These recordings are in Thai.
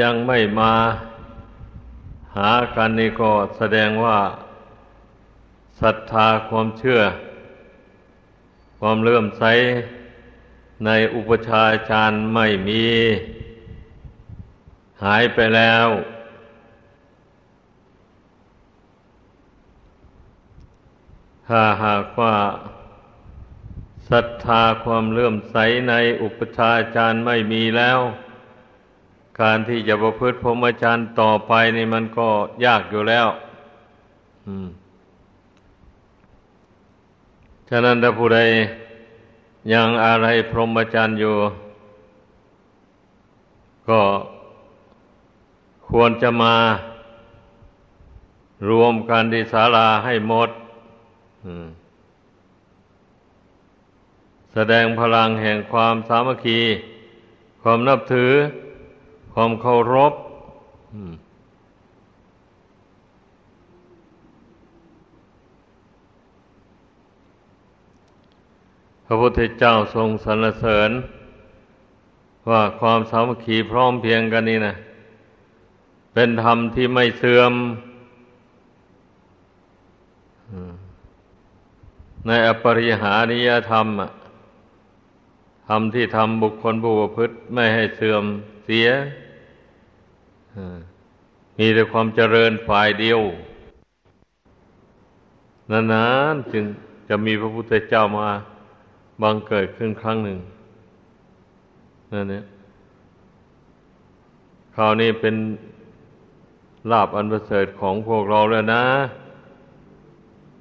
ยังไม่มาหากันนี่ก็แสดงว่าศรัทธาความเชื่อ ความเลื่อมใสในอุปชาจารย์ไม่มี หายไปแล้ว ถ้าหากว่าศรัทธาความเลื่อมใสในอุปชาจารย์ไม่มีแล้ว การที่จะประพฤติพรหมจรรย์ต่อไปนี่มันก็ยากอยู่แล้วฉะนั้นถ้าผู้ใดยังอะไรพรหมจรรย์อยู่ ก็ควรจะมารวมกันที่ศาลาให้หมดแสดงพลังแห่งความสามัคคี ความนับถือ ความเคารพพระพุทธเจ้าทรงสรรเสริญ ว่าความสามัคคีพร้อมเพียงกันนี่นะเป็นธรรมที่ไม่เสื่อมในอปริหานิยธรรมธรรมที่ทำบุคคลผู้ประพฤติไม่ให้เสื่อมเสีย มีแต่ความเจริญฝ่ายเดียวนานๆจึงจะมีพระพุทธเจ้ามาบังเกิดขึ้นครั้งหนึ่งนั่นเนี่ยคราวนี้เป็นลาบอันประเสริฐของพวกเราแล้วนะ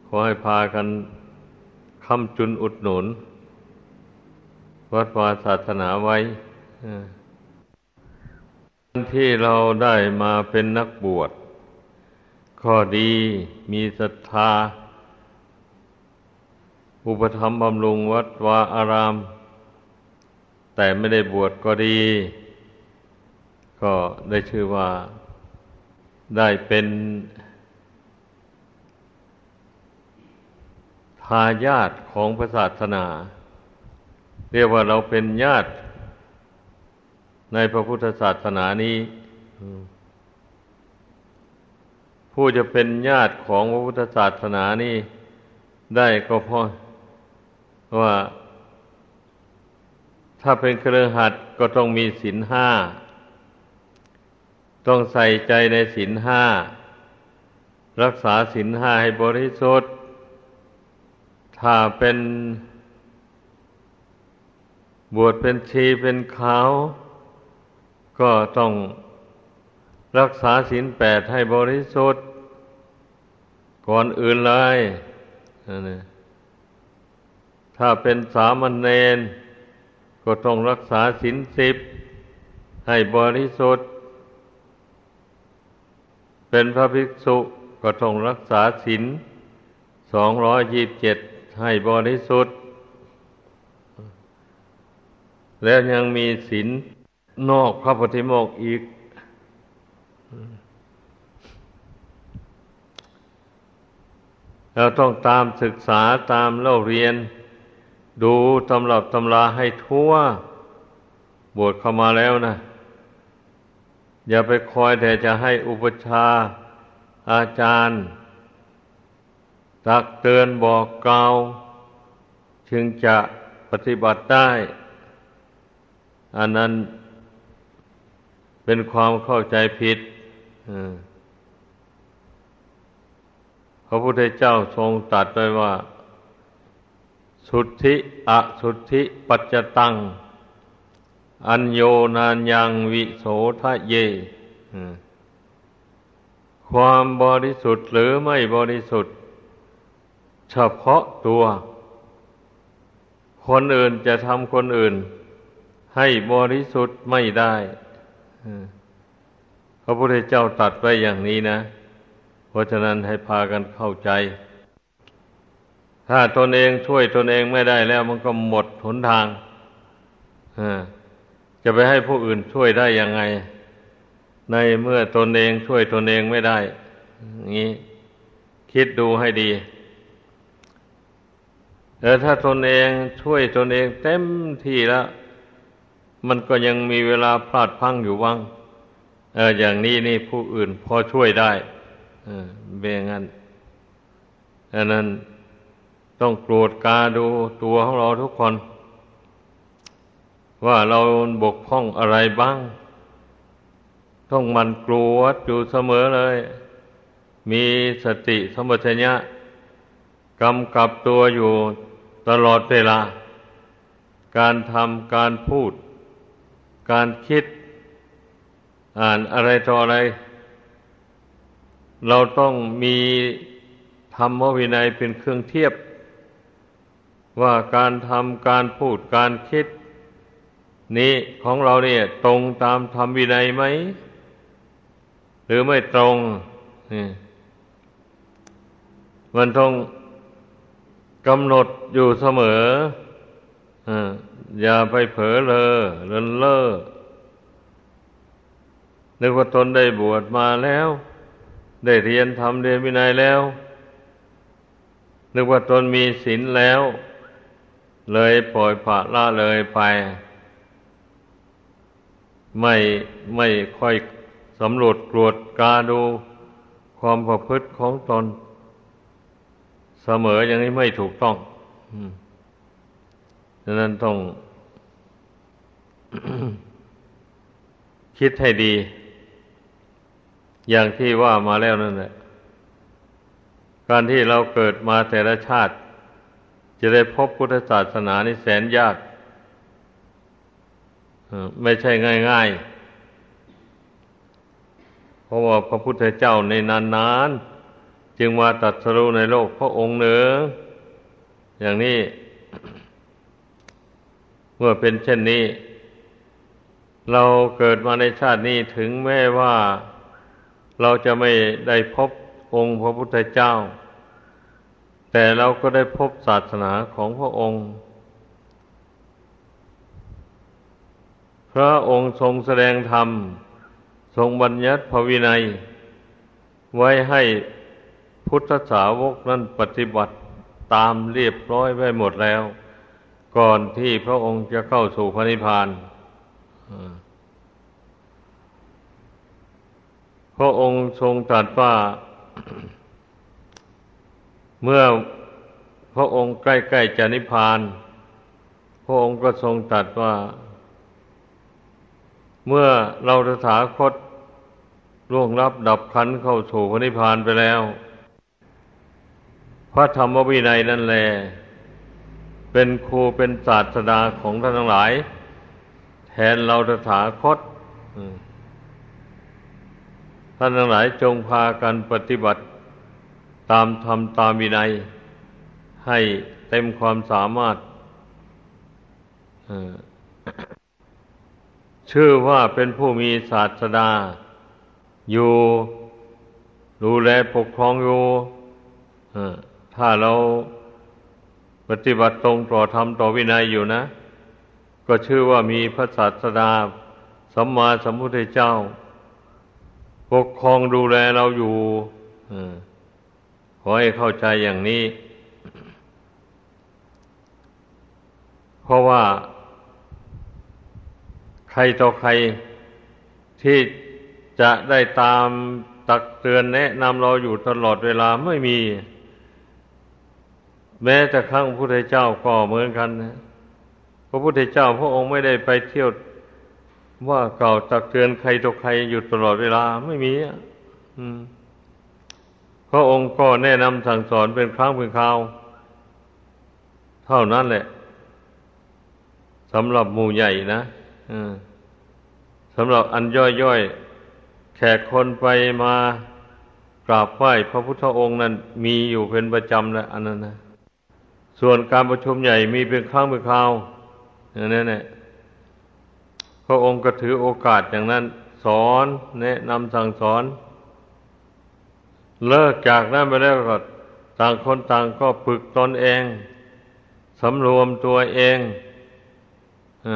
ขอให้พากันคำจุนอุดหนุน วัดวาศาสนาไว้ ที่เราได้มาเป็นนักบวช ข้อดีมีศรัทธา อุปธรรมบำรุงวัดวาอาราม แต่ไม่ได้บวชก็ดี ก็ได้ชื่อว่าได้เป็นทายาทของพระศาสนา เรียกว่าเราเป็นญาติ ในพระพุทธศาสนานี้ ผู้จะเป็นญาติของพระพุทธศาสนานี้ ได้ก็เพราะว่า ถ้าเป็นเครือขัดก็ต้องมีศีลห้า ต้องใส่ใจในศีลห้า รักษาศีลห้าให้บริสุทธิ์ถ้าเป็นบวชเป็นชีเป็นขาว ก็ต้องรักษาศีลแปดให้บริสุทธิ์ ก่อนอื่นเลยถ้าเป็นสามเณรก็ต้องรักษาศีลสิบให้บริสุทธิ์ เป็นพระภิกษุก็ต้องรักษาศีลสองร้อยยี่บเจ็ดให้บริสุทธิ์ แล้วยังมีศีล นอกพระปฏิโมกอีก เราต้องตามศึกษาตามเล่าเรียน ดูตำรับตำราให้ทั่ว บวชเข้ามาแล้วนะ อย่าไปคอยแต่จะให้อุปชาอาจารย์ ตักเตือนบอกกล่าวจึงจะปฏิบัติได้ อันนั้น เป็นความเข้าใจผิดพระพุทธเจ้าทรงตรัสไว้ว่า สุทธิอสุทธิปัจจตัง อัญโยนานยังวิโสทะเย ความบริสุทธิ์หรือไม่บริสุทธิ์ เฉพาะตัว คนอื่นจะทำคนอื่น ให้บริสุทธิ์ไม่ได้ พระพุทธเจ้าตัดไว้อย่างนี้นะ เพราะฉะนั้นให้พากันเข้าใจ ถ้าตนเองช่วยตนเองไม่ได้แล้วมันก็หมดหนทางจะไปให้ผู้อื่นช่วยได้ยังไง ในเมื่อตนเองช่วยตนเองไม่ได้งี้ คิดดูให้ดีแต่ถ้าตนเองช่วยตนเองเต็มที่แล้ว มันก็ยังมีเวลาพลาดพังอยู่บ้างเอออย่างนี้นี่ผู้อื่นพอช่วยได้เออเบงั้นอันนั้นต้องโกรธกาดูตัวของเราทุกคน ว่าเราบกพร่องอะไรบ้าง ต้องมันกลัวอยู่เสมอเลย มีสติสมัชัญญะกำกับตัวอยู่ตลอดเวลา การทำการพูด การคิดอ่านอะไรต่ออะไร เราต้องมีธรรมวินัยเป็นเครื่องเทียบ ว่าการทำการพูดการคิด นี้ของเราเนี่ย ตรงตามธรรมวินัยไหม หรือไม่ตรงนี่มันต้องกำหนดอยู่เสมออ อย่าไปเผลอเลยเลินเล่อนึกว่าตนได้บวชมาแล้ว ได้เรียนทำเรียนวินัยแล้ว นึกว่าตนมีศีลแล้ว เลยปล่อยปละละเลยไป ไม่ไม่ค่อยสำรวจตรวจกาดูความประพฤติของตน เสมออย่างนี้ไม่ถูกต้อง ดังนั้นต้อง คิดให้ดี อย่างที่ว่ามาแล้วนั่นแหละการที่เราเกิดมาแต่ละชาติ จะได้พบพุทธศาสนานี่แสนยากไม่ใช่ง่ายๆ เพราะว่าพระพุทธเจ้าในนานๆ จึงมาตัดสรุในโลกพระองค์หนึ่งอย่างนี้ เมื่อเป็นเช่นนี้ เราเกิดมาในชาตินี้ถึงแม้ว่าเราจะไม่ได้พบองค์พระพุทธเจ้า แต่เราก็ได้พบศาสนาของพระองค์ พระองค์ทรงแสดงธรรม ทรงบัญญัติพระวินัย ไว้ให้พุทธสาวกนั้นปฏิบัติตามเรียบร้อยไว้หมดแล้ว ก่อนที่พระองค์จะเข้าสู่พระนิพพานพระองค์ทรงตรัสว่า เมื่อพระองค์ใกล้ๆจะนิพพาน พระองค์ก็ทรงตรัสว่า เมื่อเราตถาคตล่วงรับดับขันเข้าสู่พระนิพพานไปแล้ว พระธรรมวินัยนั่นแหละ เป็นครูเป็นศาสดาของท่านทั้งหลาย แทนเราตถาคตท่านทั้งหลายจงพากันปฏิบัติ ตามธรรมตามวินัย ให้เต็มความสามารถชื่อว่าเป็นผู้มีศาสดา อยู่ดูแลปกครองอยู่ถ้าเรา ปฏิบัติตรงต่อธรรมต่อวินัยอยู่นะ ก็ชื่อว่ามีพระศาสดาสัมมาสัมพุทธเจ้า ปกครองดูแลเราอยู่ขอให้เข้าใจอย่างนี้ เพราะว่า ใครต่อใครที่จะได้ตามตักเตือนแนะนำเราอยู่ตลอดเวลาไม่มี แม้แต่ครั้งพระพุทธเจ้าก็เหมือนกันนะพระพุทธเจ้าพระองค์ไม่ได้ไปเที่ยวว่าเก่าตักเตือนใครต่อใครอยู่ตลอดเวลาไม่มีอะพระองค์ก็แนะนำสั่งสอนเป็นครั้งเป็นคราว เท่านั้นแหละสำหรับหมู่ใหญ่นะสำหรับอันย่อยๆ แขกคนไปมากราบไหว้พระพุทธองค์นั้นมีอยู่เป็นประจำแหละอันนั้นนะ ส่วนการประชุมใหญ่มีเป็นครั้งเป็นคราวอย่างนั้นแหละพระองค์ก็ถือโอกาสอย่างนั้น สอนแนะนำสั่งสอน เลิกจากนั้นไปแล้วก็ต่างคนต่างก็ฝึกตนเองสำรวมตัวเองอ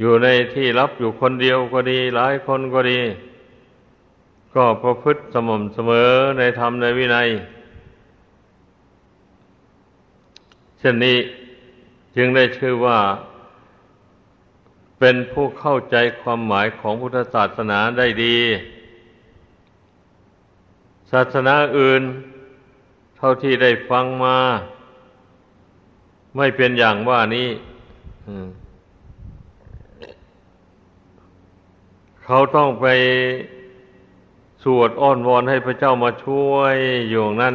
อยู่ในที่รับอยู่คนเดียวก็ดี หลายคนก็ดี ก็ประพฤติสม่ำเสมอในธรรมในวินัย ช่นนี้จึงได้ชื่อว่า เป็นผู้เข้าใจความหมายของพุทธศาสนาได้ดี ศาสนาอื่น เท่าที่ได้ฟังมา ไม่เป็นอย่างว่านี้เขาต้องไปสวดอ้อนวอนให้พระเจ้ามาช่วยอยู่นั้น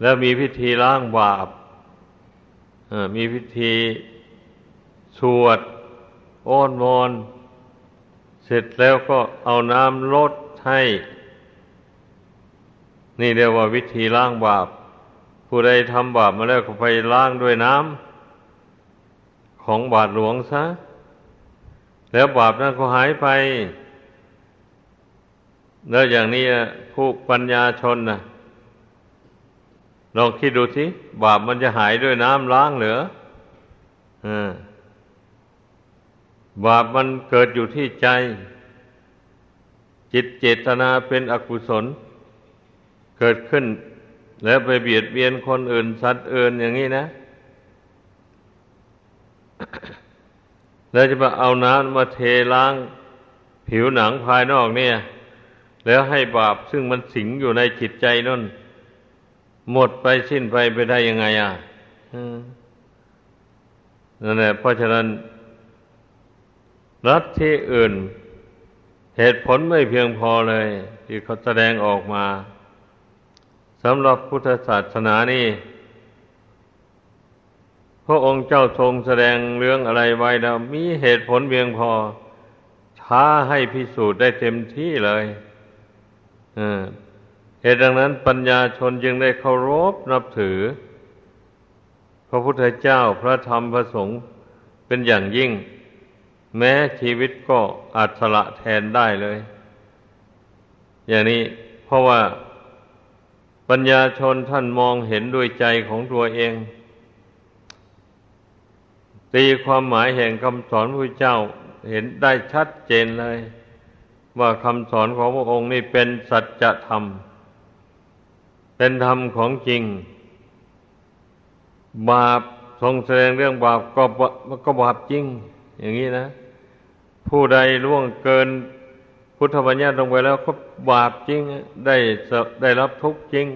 แล้วมีพิธีล้างบาปมีพิธีสวดอ้อนวอนเสร็จแล้วก็เอาน้ำลดให้ นี่เรียกว่าวิธีล้างบาป ผู้ใดทำบาปมาแล้วก็ไปล้างด้วยน้ำของบาทหลวงซะ แล้วบาปนั้นก็หายไป แล้วอย่างนี้ผู้ปัญญาชนนะ ลองคิดดูสิบาปมันจะหายด้วยน้ำล้างเหรืออบาปมันเกิดอยู่ที่ใจ จิตเจตนาเป็นอกุศล เกิดขึ้น แล้วไปเบียดเบียนคนอื่น สัตว์อื่นอย่างนี้นะแล้วจะมาเอาน้ำมาเทล้าง ผิวหนังภายนอกเนี่ย แล้วให้บาปซึ่งมันสิงอยู่ในจิตใจนั่น หมดไปสิ้นไปไปได้ยังไงอะนั่นแหละเพราะฉะนั้น รัฐที่อื่น เหตุผลไม่เพียงพอเลย ที่เขาแสดงออกมาสำหรับพุทธศาสนานี่พระองค์เจ้าทรงแสดงเรื่องอะไรไว้แล้วมีเหตุผลเพียงพอท้าให้พิสูจน์ได้เต็มที่เลย เหตุดังนั้นปัญญาชนจึงได้เคารพนับถือ พระพุทธเจ้าพระธรรมพระสงฆ์เป็นอย่างยิ่ง แม้ชีวิตก็อาจสละแทนได้เลย อย่างนี้เพราะว่าปัญญาชนท่านมองเห็นด้วยใจของตัวเอง ตีความหมายแห่งคำสอนพระเจ้าเห็นได้ชัดเจนเลย ว่าคำสอนของพระองค์นี่เป็นสัจธรรมเป็นธรรมของจริง บาปทรงแสดงเรื่องบาปก็ก็บาปจริง อย่างนี้นะ ผู้ใดล่วงเกินพุทธบัญญัติลงไปแล้วก็บาปจริง ได้ได้รับทุกข์จริง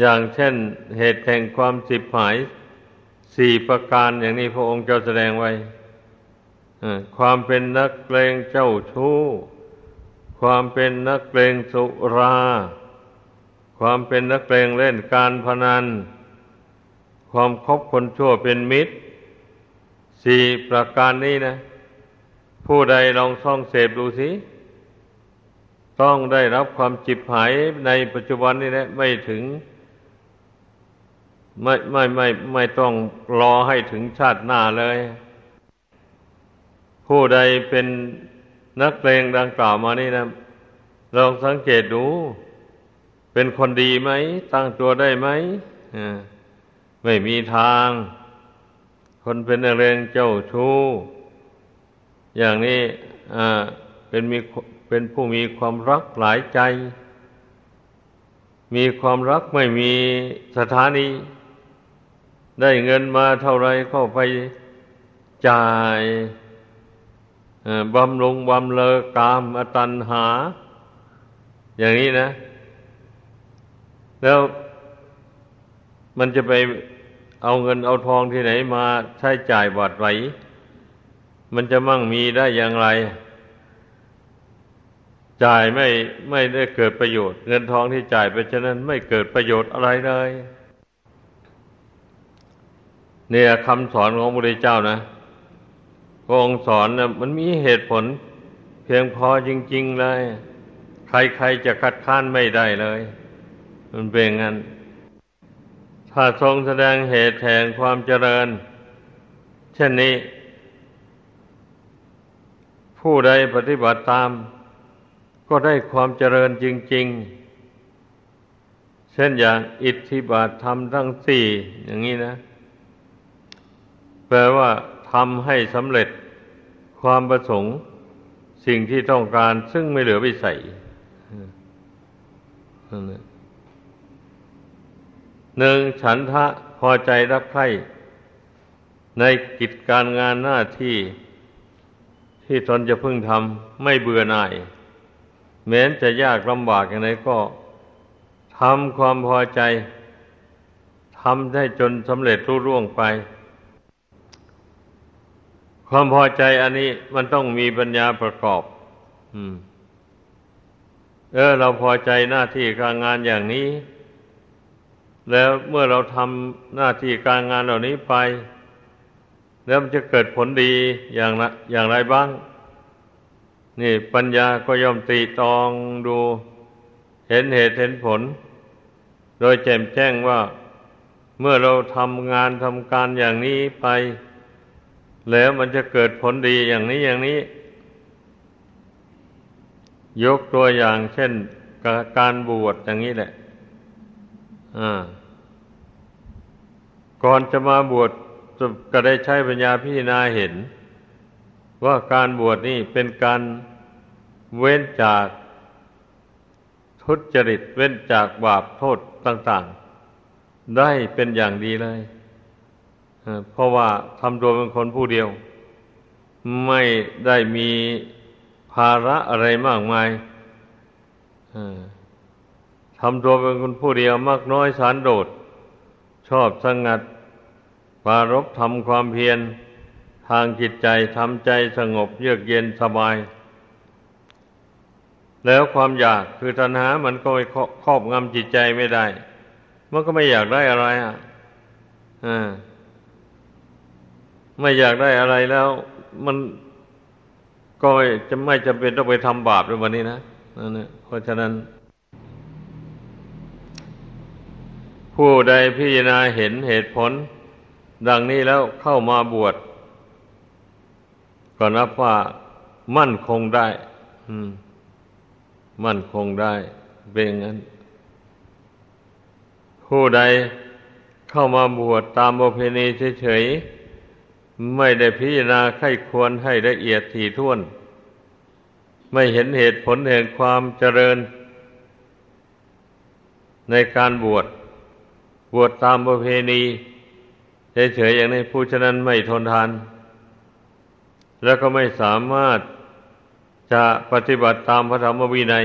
อย่างเช่นเหตุแห่งความสิบหายสี่ประการอย่างนี้พระองค์เจ้าแสดงไว้ความเป็นนักเลงเจ้าชู้ ความเป็นนักเลงสุรา ความเป็นนักเลงเล่นการพนัน ความคบคนชั่วเป็นมิตร สี่ประการนี้นะ ผู้ใดลองท่องเสพดูสิ ต้องได้รับความจิบหายในปัจจุบันนี้แหละไม่ถึง ไม่ไม่ไม่ไม่ต้องรอให้ถึงชาติหน้าเลย ผู้ใดเป็น นักเลงดังกล่าวมานี่นะลองสังเกตดู เป็นคนดีไหม ตั้งตัวได้ไหมไม่มีทาง คนเป็นนักเลงเจ้าชู้ อย่างนี้เป็นมีเป็นผู้มีความรักหลายใจ มีความรักไม่มีสถานี ได้เงินมาเท่าไรก็ไปจ่าย บำรุงบำเลอกามอตันหา อย่างนี้นะ แล้วมันจะไปเอาเงินเอาทองที่ไหนมาใช้จ่ายบาดไหวมันจะมั่งมีได้อย่างไร จ่ายไม่ไม่ได้เกิดประโยชน์ เงินทองที่จ่ายไปฉะนั้นไม่เกิดประโยชน์อะไรเลยเนี่ยคำสอนของพระพุทธเจ้านะ พระองค์สอนนะมันมีเหตุผล เพียงพอจริง ๆเลย ใครๆจะคัดค้านไม่ได้เลย มันเป็นงั้น ถ้าทรงแสดงเหตุแห่งความเจริญ เช่นนี้ ผู้ใดปฏิบัติตาม ก็ได้ความเจริญจริง ๆเช่นอย่างอิทธิบาทธรรมทั้งสี่อย่างนี้นะ แปลว่า ทำให้สำเร็จความประสงค์สิ่งที่ต้องการซึ่งไม่เหลือวิสัยหนึ่งฉันทะพอใจรับใครในกิจการงานหน้าที่ที่ตนจะพึ่งทำไม่เบื่อหน่าย แม้นจะยากลำบากอย่างไรก็ทำความพอใจทำได้จนสำเร็จรุ่ร่วงไป ความพอใจอันนี้มันต้องมีปัญญาประกอบ อืม เออ เราพอใจหน้าที่การงานอย่างนี้ แล้วเมื่อเราทำหน้าที่การงานเหล่านี้ไป แล้วมันจะเกิดผลดีอย่างละอย่างไรบ้าง นี่ปัญญาก็ย่อมตีตองดู เห็นเหตุเห็นผล โดยแจ่มแจ้งว่า เมื่อเราทำงานทำการอย่างนี้ไป แล้วมันจะเกิดผลดีอย่างนี้อย่างนี้ ยกตัวอย่างเช่นการบวชอย่างนี้แหละก่อนจะมาบวชก็ได้ใช้ปัญญาพิจารณาเห็น ว่าการบวชนี่เป็นการเว้นจากทุจริตเว้นจากบาปโทษต่าง ๆ ได้เป็นอย่างดีเลย เพราะว่าทำตัวเป็นคนผู้เดียว ไม่ได้มีภาระอะไรมากมายทำตัวเป็นคนผู้เดียวมากน้อยสารโดด ชอบสงัด ปารบทำความเพียร ทางจิตใจทำใจสงบเยือกเย็นสบาย แล้วความอยากคือตัณหามันก็ไม่ครอบงำจิตใจไม่ได้ มันก็ไม่อยากได้อะไรอะอ่า ไม่อยากได้อะไรแล้ว มันก็จะไม่จำเป็นต้องไปทำบาปในวันนี้นะนั่นเพราะฉะนั้น ผู้ใดพิจารณาเห็นเหตุผล ดังนี้แล้วเข้ามาบวชก็นับว่ามั่นคงได้ อืม มั่นคงได้ เป็นงั้น ผู้ใดเข้ามาบวชตามประเพณีเฉยๆ ไม่ได้พิจารณาไข้ควรให้ละเอียดถี่ถ้วน ไม่เห็นเหตุผลแห่งความเจริญ ในการบวช บวชตามประเพณีเฉยๆอย่างนี้ผู้ฉะนั้นไม่ทนทาน แล้วก็ไม่สามารถจะปฏิบัติตามพระธรรมวินัย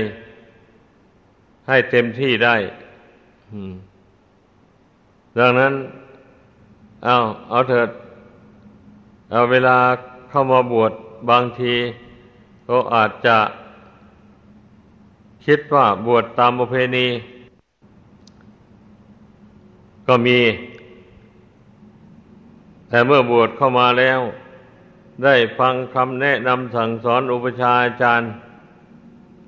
ให้เต็มที่ได้ดังนั้น เอาเอาเถิด เอาเวลาเข้ามาบวชบางทีก็อาจจะคิดว่าบวชตามประเพณี ก็มี แต่เมื่อบวชเข้ามาแล้ว ได้ฟังคำแนะนำสั่งสอนอุปชาอาจารย์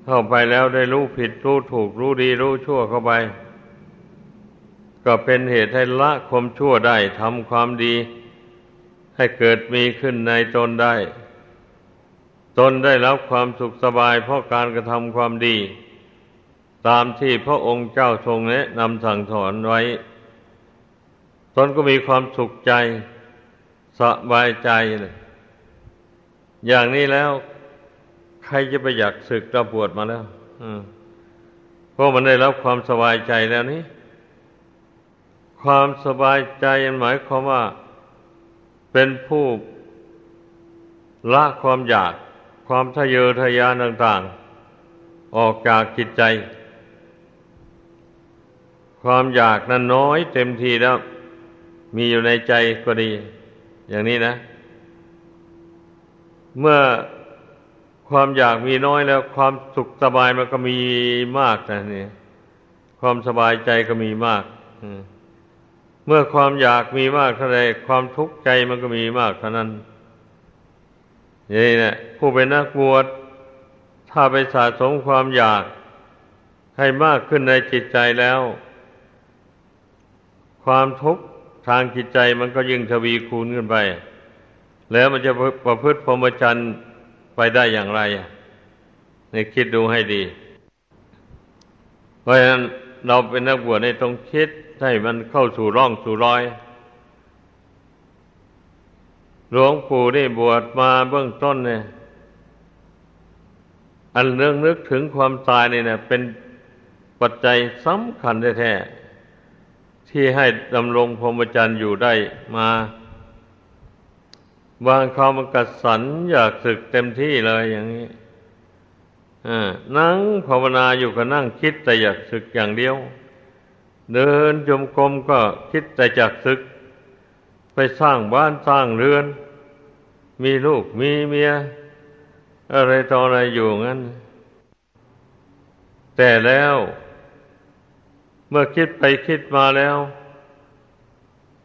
เข้าไปแล้วได้รู้ผิดรู้ถูกรู้ดีรู้ชั่วเข้าไป ก็เป็นเหตุให้ละความชั่วได้ทำความดี ให้เกิดมีขึ้นในตนได้ ตนได้รับความสุขสบายเพราะการกระทำความดี ตามที่พระองค์เจ้าทรงแนะนำสั่งสอนไว้ ตนก็มีความสุขใจสบายใจเลยอย่างนี้แล้ว ใครจะไปอยากศึกระปวดมาแล้วเพราะมันได้รับความสบายใจแล้วนี้ ความสบายใจหมายความว่า เป็นผู้ละความอยาก ความทะเยอทะยานต่างๆ ออกจากจิตใจ ความอยากนั้นน้อยเต็มทีแล้ว มีอยู่ในใจก็ดี อย่างนี้นะ เมื่อความอยากมีน้อยแล้ว ความสุขสบายมันก็มีมากนะนี่ความสบายใจก็มีมาก อืม เมื่อความอยากมีมากเท่าไรความทุกข์ใจมันก็มีมากเท่านั้นนี่แหละผู้เป็นนักบวชถ้าไปสะสมความอยากให้มากขึ้นในจิตใจแล้ว ความทุกข์ทางจิตใจมันก็ยิ่งทวีคูณขึ้นไป แล้วมันจะประพฤติพรหมจรรย์ไปได้อย่างไรนี่คิดดูให้ดี เพราะฉะนั้นเราเป็นนักบวชในต้องคิด ให้มันเข้าสู่ร่องสู่รอย หลวงปู่ได้บวชมาเบื้องต้นเนี่ย อันเรื่องนึกถึงความตายเนี่ยเป็นปัจจัยสำคัญแท้ๆที่ให้ดำรงพรหมจรรย์อยู่ได้มาบางเขามันกัดสันอยากศึกเต็มที่เลยอย่างนี้นั่งภาวนาอยู่ก็นั่งคิดแต่อยากศึกอย่างเดียว เดินจมกรมก็คิดแต่อยากศึก ไปสร้างบ้านสร้างเรือน มีลูกมีเมีย อะไรต่ออะไรอยู่งั้น แต่แล้ว เมื่อคิดไปคิดมาแล้ว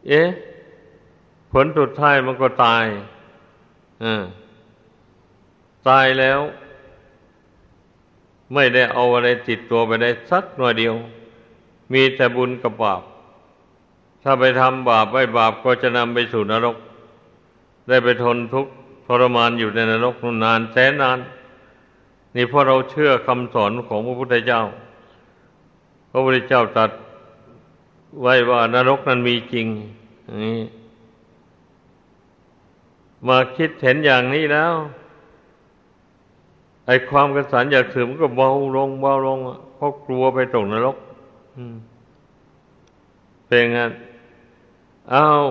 เอ๊ะ ผลสุดท้ายมันก็ตายอ่าตายแล้ว ไม่ได้เอาอะไรติดตัวไปได้สักหน่อยเดียว มีแต่บุญกับบาป ถ้าไปทำบาปไว้บาปก็จะนำไปสู่นรก ได้ไปทนทุกข์ทรมานอยู่ในนรกนานแสนนาน นี่เพราะเราเชื่อคำสอนของพระพุทธเจ้า พระพุทธเจ้าตรัสไว้ว่านรกนั้นมีจริงนี่มาคิดเห็นอย่างนี้แล้ว ไอ้ความกระสันอยากสืบมันก็เบาลงเบาลงเพราะกลัวไปตกนรก เป็นงั้นอ้าว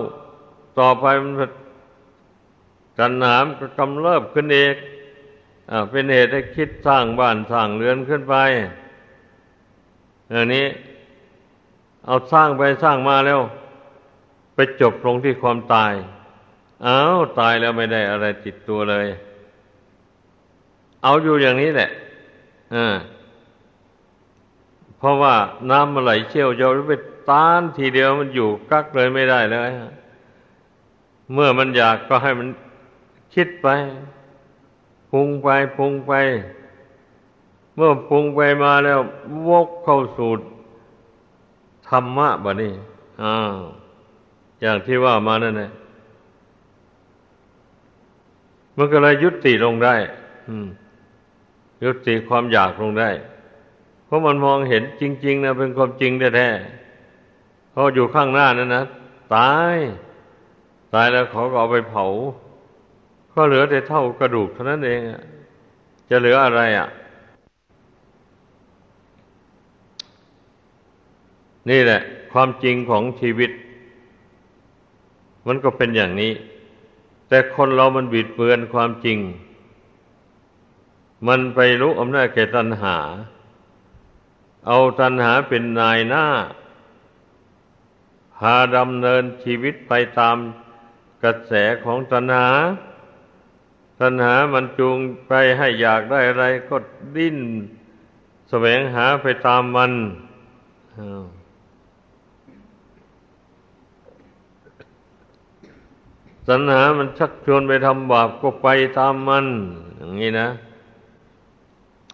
ต่อไปมันกันหนามก็กำเริบขึ้นเอกอเป็นเหตุให้คิดสร้างบ้านสร้างเรือนขึ้นไปอย่างนี้ เอาสร้างไปสร้างมาแล้ว ไปจบลงที่ความตายอ้าวตายแล้วไม่ได้อะไรติดตัวเลย เอาอยู่อย่างนี้แหละอ่า เพราะว่าน้ำมันไหลเชี่ยวจะไปต้านทีเดียวมันอยู่กักเลยไม่ได้เลยเมื่อมันอยากก็ให้มันคิดไปพุงไปพุงไป เมื่อพุงไปมาแล้ววกเข้าสู่ธรรมะบะนี่อ้าวอย่างที่ว่ามานั่นแหละมันก็เลยยุติลงได้ยุติความอยากลงได้ เพราะมันมองเห็นจริง ๆนะเป็นความจริงแท้ๆเพราะอยู่ข้างหน้านั้นนะตาย ตายแล้วเขาก็เอาไปเผา ก็เหลือแต่เท่ากระดูกเท่านั้นเองจะเหลืออะไรอะ นี่แหละ ความจริงของชีวิต มันก็เป็นอย่างนี้ แต่คนเรามันบิดเบือนความจริง มันไปรู้อำนาจแก่ตัณหา เอาตัณหาเป็นนายหน้า พาดำเนินชีวิตไปตามกระแสของตัณหา ตัณหามันจูงไปให้อยากได้อะไรก็ดิ้นแสวงหาไปตามมัน ตัณหามันชักชวนไปทำบาปก็ไปตามมัน อย่างนี้นะ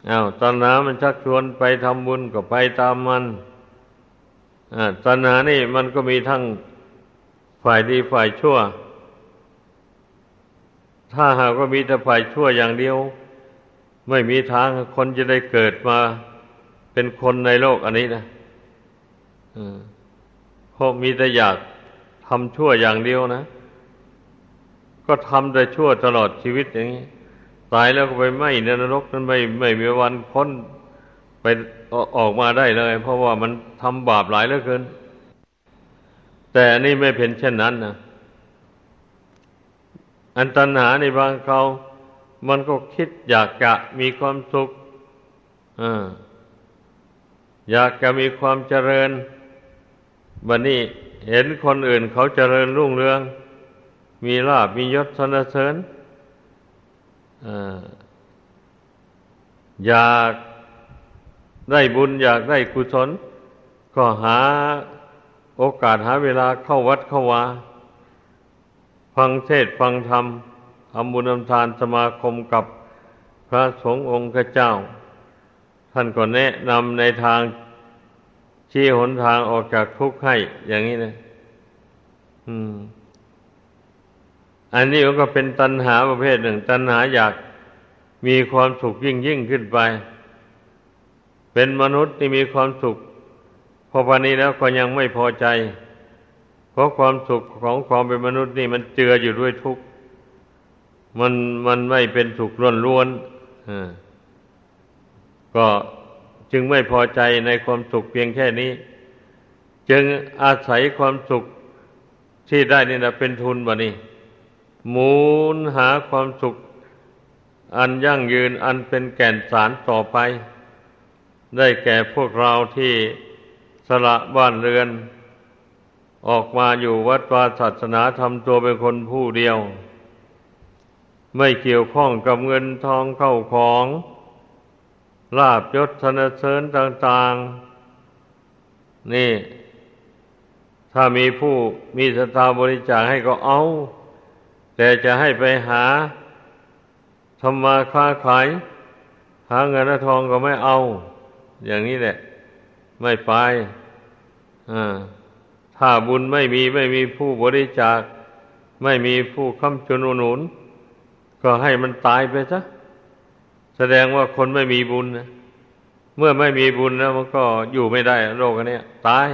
อา้าวตัณหามันชักชวนไปทำบุญก็ไปตามมันตัณหานี่มันก็มีทั้งฝ่ายดีฝ่ายชั่ว ถ้าหากว่ามีแต่ฝ่ายชั่วอย่างเดียว ไม่มีทางคนจะได้เกิดมาเป็นคนในโลกอันนี้นะเพราะมีแต่อยากทำชั่วอย่างเดียวนะ ก็ทำแต่ชั่วตลอดชีวิตอย่างนี้ ตายแล้วก็ไปไหมในนรกนั้นไม่ไม่มีวันพ้นไปออกมาได้เลย เพราะว่ามันทำบาปหลายเหลือเกิน แต่นี่ไม่เป็นเช่นนั้นนะอันตัณหาในบางเขามันก็คิดอยากจะมีความสุขออยากจะมีความเจริญบันนี้เห็นคนอื่นเขาเจริญรุ่งเรือง มีลาบมียศสนเสริญ อยากได้บุญอยากได้กุศล ก็หาโอกาสหาเวลาเข้าวัดเข้าวาฟังเทศฟังธรรมทำบุญทำทานสมาคมกับพระสงฆ์องค์เจ้า ท่านก็แนะนำในทางชี้หนทางออกจากทุกข์ให้อย่างนี้นะอืม อันนี้ก็เป็นตัณหาประเภทหนึ่ง ตัณหาอยากมีความสุขยิ่งยิ่งขึ้นไป เป็นมนุษย์ที่มีความสุขพอพานี้แล้วก็ยังไม่พอใจ เพราะความสุขของความเป็นมนุษย์นี่มันเจืออยู่ด้วยทุกข์มันมันไม่เป็นสุขล้วนๆก็จึงไม่พอใจในความสุขเพียงแค่นี้ จึงอาศัยความสุขที่ได้นี่นะเป็นทุนบะนี่ หมุนหาความสุข อันยั่งยืนอันเป็นแก่นสารต่อไป ได้แก่พวกเราที่สละบ้านเรือน ออกมาอยู่วัดวาศาสนาทำตัวเป็นคนผู้เดียว ไม่เกี่ยวข้องกับเงินทองเข้าของลาบยศธนเสริญต่าง ๆ นี่ ถ้ามีผู้มีศรัทธาบริจาคให้ก็เอา แต่จะให้ไปหาทำมาค้าขาย หาเงินทองก็ไม่เอา อย่างนี้แหละ ไม่ไปถ้าบุญไม่มีไม่มีผู้บริจาค ไม่มีผู้ค้ำจุนหนุน ก็ให้มันตายไปซะแสดงว่าคนไม่มีบุญนะเมื่อไม่มีบุญแล้วมันก็อยู่ไม่ได้โลกอันนี้ตาย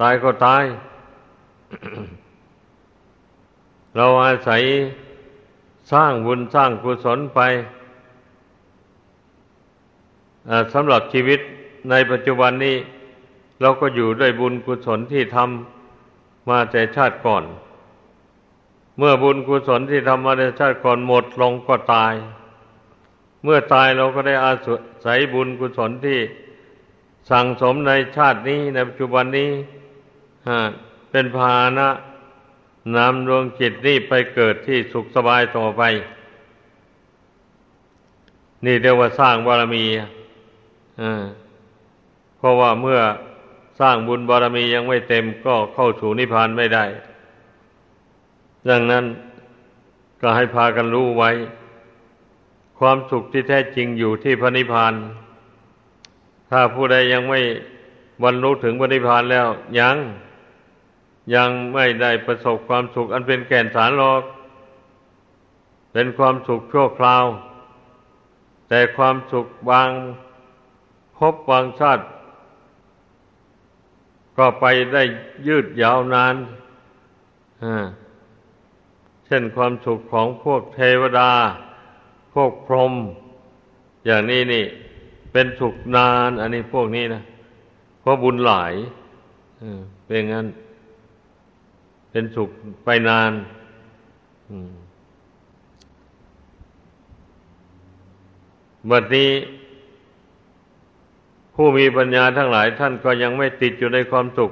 ตายก็ตาย เราอาศัยสร้างบุญสร้างกุศลไปสำหรับชีวิตในปัจจุบันนี้ เราก็อยู่ด้วยบุญกุศลที่ทำมาแต่ชาติก่อน เมื่อบุญกุศลที่ทำมาในชาติก่อนหมดลงก็ตาย เมื่อตายเราก็ได้อาศัยบุญกุศลที่สั่งสมในชาตินี้ในปัจจุบันนี้เป็นภาณะ นำดวงจิตนี้ไปเกิดที่สุขสบายต่อไป นี่เรียกว่าสร้างบารมีเพราะว่าเมื่อสร้างบุญบารมียังไม่เต็มก็เข้าสู่นิพพานไม่ได้ ดังนั้นก็ให้พากันรู้ไว้ ความสุขที่แท้จริงอยู่ที่พระนิพพาน ถ้าผู้ใดยังไม่บรรลุถึงพระนิพพานแล้วยัง ยังไม่ได้ประสบความสุขอันเป็นแก่นสารหรอก เป็นความสุขชั่วคราว แต่ความสุขบางพบบางชาติก็ไปได้ยืดยาวนานอ่าช่นความสุขของพวกเทวดา พวกพรหม อย่างนี้นี่ เป็นสุขนาน อันนี้พวกนี้นะ เพราะบุญหลายเป็นงั้น เป็นสุขไปนานบัดนี้ ผู้มีปัญญาทั้งหลายท่านก็ยังไม่ติดอยู่ในความสุข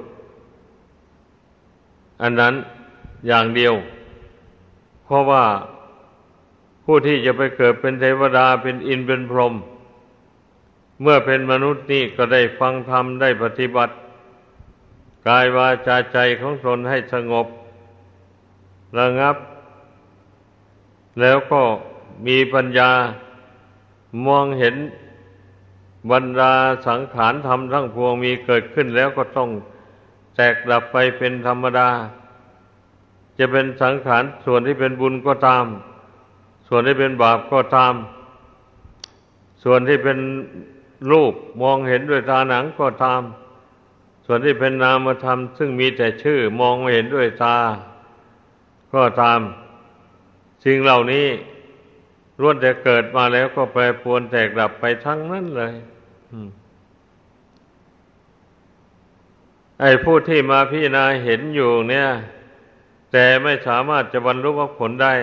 อันนั้นอย่างเดียว เพราะว่าผู้ที่จะไปเกิดเป็นเทวดาเป็นอินเป็นพรหมเมื่อเป็นมนุษย์นี่ก็ได้ฟังธรรมได้ปฏิบัติ กายวาจาใจของตนให้สงบ ระงับ แล้วก็มีปัญญามองเห็นบรรดาสังขารธรรมทั้งพวงมีเกิดขึ้นแล้วก็ต้องแตกดับไปเป็นธรรมดา จะเป็นสังขารส่วนที่เป็นบุญก็ตาม ส่วนที่เป็นบาปก็ตาม ส่วนที่เป็นรูปมองเห็นด้วยตาหนังก็ตาม ส่วนที่เป็นนามธรรมซึ่งมีแต่ชื่อมองไม่เห็นด้วยตา ก็ตามสิ่งเหล่านี้ล้วนแต่เกิดมาแล้วก็แปรปรวนแตกดับไปทั้งนั้นเลยไอ้ผู้ที่มาพิจารณาเห็นอยู่เนี่ย แต่ไม่สามารถจะบรรลุมรรคผลได้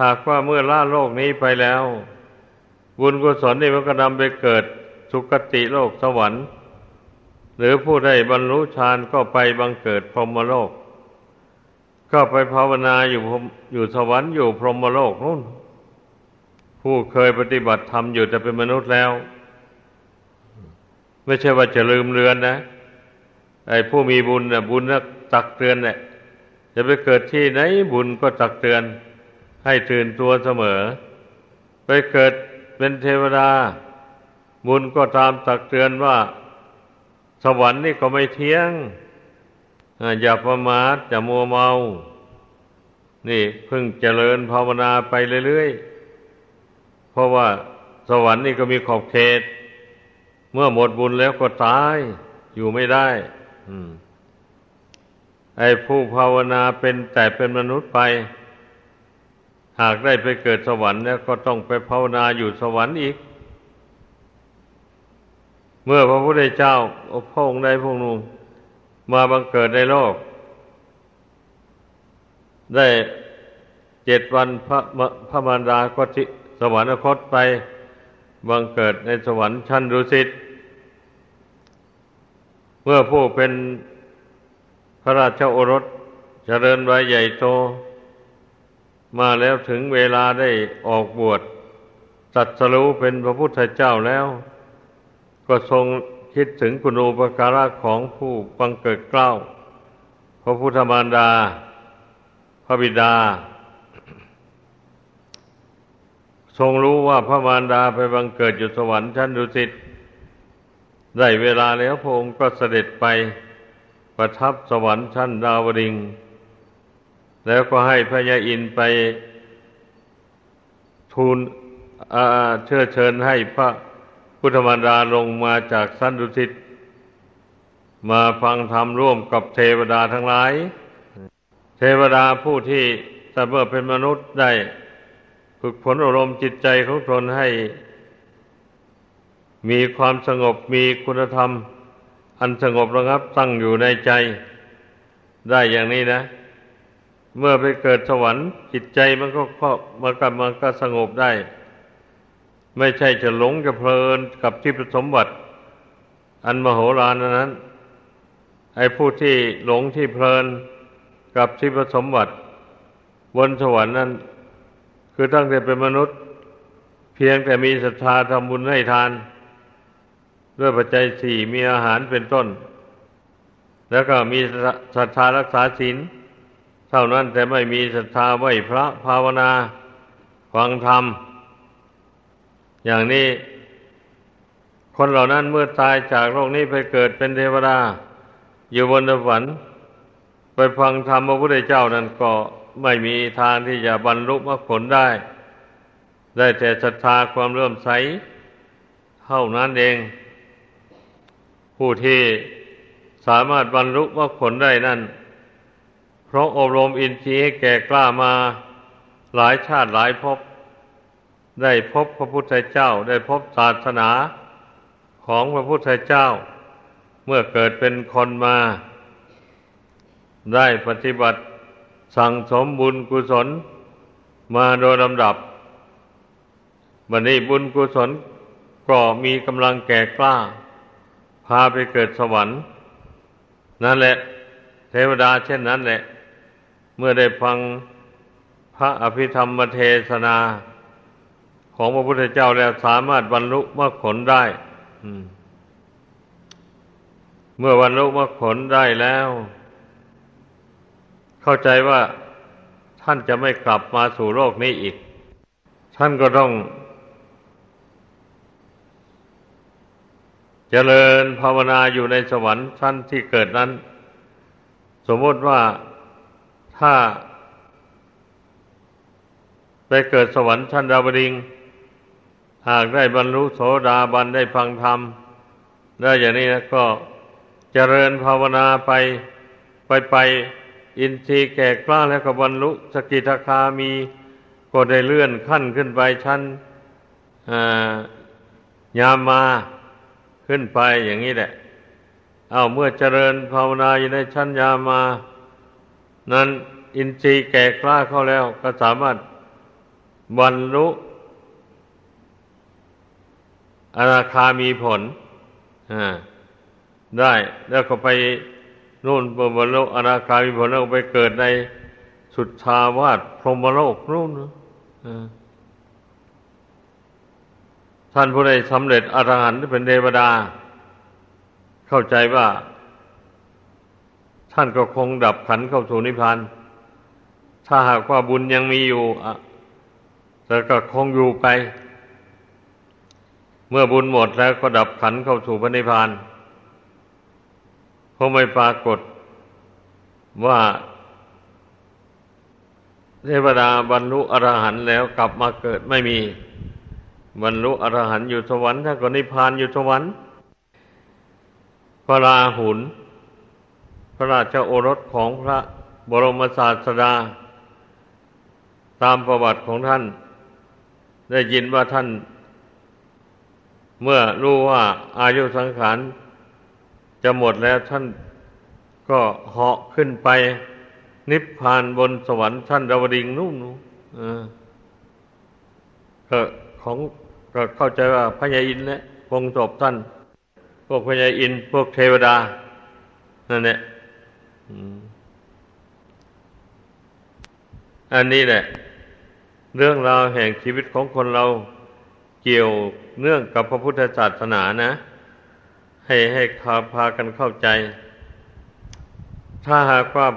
หากว่าเมื่อล่าโลกนี้ไปแล้ว บุญกุศลนี่มันก็นำไปเกิดสุคติโลกสวรรค์ หรือผู้ใดบรรลุฌานก็ไปบังเกิดพรหมโลก ก็ไปภาวนาอยู่อยู่สวรรค์อยู่พรหมโลกนู่นผู้เคยปฏิบัติธรรมอยู่แต่เป็นมนุษย์แล้ว ไม่ใช่ว่าจะลืมเลือนนะ ไอ้ผู้มีบุญนะบุญนักตักเตือนเนี่ยจะไปเกิดที่ไหนบุญก็ตักเตือน ให้ตื่นตัวเสมอ ไปเกิดเป็นเทวดา บุญก็ตามตักเตือนว่า สวรรค์นี่ก็ไม่เที่ยงอย่าประมาทอย่ามัวเมา นี่เพิ่งเจริญภาวนาไปเรื่อยๆ เพราะว่าสวรรค์นี่ก็มีขอบเขต เมื่อหมดบุญแล้วก็ตาย อยู่ไม่ได้อไอ้ผู้ภาวนาเป็นแต่เป็นมนุษย์ไป หากได้ไปเกิดสวรรค์แล้วก็ต้องไปภาวนาอยู่สวรรค์อีก เมื่อพระพุทธเจ้าพระองค์ใดพระองค์หนึ่งมาบังเกิดในโลก ได้เจ็ดวันพระพระมารดาก็ิสวรรคตไปบังเกิดในสวรรค์ชั้นดุสิตเมื่อผู้เป็นพระราชโอรสเจริญไว้ใหญ่โต มาแล้วถึงเวลาได้ออกบวชตัดสรู้เป็นพระพุทธเจ้าแล้ว ก็ทรงคิดถึงคุณูปการะของผู้บังเกิดเกล้า พระพุทธมารดา พระบิดา ทรงรู้ว่าพระมารดาไปบังเกิดอยู่สวรรค์ชั้นดุสิตได้เวลาแล้วพระองค์ก็เสด็จไปประทับสวรรค์ชั้นดาวดิง แล้วก็ให้พระยาอินไปทูลเชื่อเชิญให้พระ พุทธมารดาลงมาจากสันดุสิตมาฟังธรรมร่วมกับเทวดาทั้งหลาย เทวดาผู้ที่แต่เมื่อเป็นมนุษย์ได้ ฝึกฝนอารมณ์จิตใจของตนให้ มีความสงบมีคุณธรรม อันสงบระงับตั้งอยู่ในใจ ได้อย่างนี้นะ เมื่อไปเกิดสวรรค์จิตใจมันก็มันก็มันก็สงบได้ ไม่ใช่จะหลงจะเพลินกับที่ประสมบัติ อันมโหฬารนั้น ไอ้ผู้ที่หลงที่เพลินกับที่ประสมบัติ บนสวรรค์นั้น คือตั้งแต่เป็นมนุษย์ เพียงแต่มีศรัทธาทำบุญให้ทาน ด้วยปัจจัยสี่มีอาหารเป็นต้น แล้วก็มีศรัทธารักษาศีลเท่านั้นแต่ไม่มีศรัทธาไหวพระภาวนา ฟังธรรม อย่างนี้ คนเหล่านั้นเมื่อตายจากโลกนี้ไปเกิดเป็นเทวดา อยู่บนสวรรค์ไปฟังธรรมพระพุทธเจ้านั้นก็ไม่มีทางที่จะบรรลุมรรคผลได้ ได้แต่ศรัทธาความเลื่อมใสเท่านั้นเอง ผู้ที่สามารถบรรลุมรรคผลได้นั่น เพราะอบรมอินทรีย์ให้แก่กล้ามาหลายชาติหลายภพ ได้พบพระพุทธเจ้า ได้พบศาสนาของพระพุทธเจ้า เมื่อเกิดเป็นคนมา ได้ปฏิบัติสั่งสมบุญกุศล มาโดยลำดับบัดนี้บุญกุศลก็มีกำลังแก่กล้า พาไปเกิดสวรรค์นั่นแหละ เทวดาเช่นนั้นแหละ เมื่อได้ฟังพระอภิธรรมเทศนา ของพระพุทธเจ้าแล้วสามารถบรรลุมรรคผลได้เมื่อบรรลุมรรคผลได้แล้ว เข้าใจว่าท่านจะไม่กลับมาสู่โลกนี้อีก ท่านก็ต้อง เจริญภาวนาอยู่ในสวรรค์ชั้นที่เกิดนั้น สมมติว่าถ้าไปเกิดสวรรค์ชั้นดาวดิง หากได้บรรลุโสดาบันได้ฟังธรรม ได้อย่างนี้นะก็เจริญภาวนาไปไปไปอินทรีย์แก่กล้าแล้วก็บรรลุสกิทาคามี ก็ได้เลื่อนขั้นขึ้นไปชั้นยามมาขึ้นไปอย่างนี้แหละ เอาเมื่อเจริญภาวนาอยู่ในชั้นยามา นั้นอินทรีย์แก่กล้าเข้าแล้วก็สามารถบรรลุ อนาคามีผลได้แล้วก็ไปนู่นบรรลุอนาคามีผลแล้วไปเกิดในสุดชาวาสพรหมโลกนู่นท่านผู้ใดสำเร็จอรหันต์เป็นเทวดา เข้าใจว่า ท่านก็คงดับขันเข้าสู่นิพพานถ้าหากว่าบุญยังมีอยู่แต่ก็คงอยู่ไป มื่อบุญหมดแล้วก็ดับขันเข้าสู่พระนิพพานเพราะไม่ปรากฏว่าเทวดาบรรลุอรหันต์แล้วกลับมาเกิดไม่มี บรรลุอรหันต์อยู่สวรรค์ถ้าก็นิพพานอยู่สวรรค์พระราหุลพระราชโอรสของพระบรมศาสดา ตามประวัติของท่าน ได้ยินว่าท่าน เมื่อรู้ว่าอายุสังขารจะหมดแล้วท่านก็เหาะขึ้นไป นิพพานบนสวรรค์ท่านดาวดิงนุ่มก็ของก็เข้าใจว่าพญาอินเนี่ยคงจบท่าน พวกพญาอินพวกเทวดา นั่นแหละอันนี้แหละ เรื่องราวแห่งชีวิตของคนเรา เกี่ยวเนื่องกับพระพุทธศาสนานะ ให้ให้พาพากันเข้าใจ ถ้าหากว่า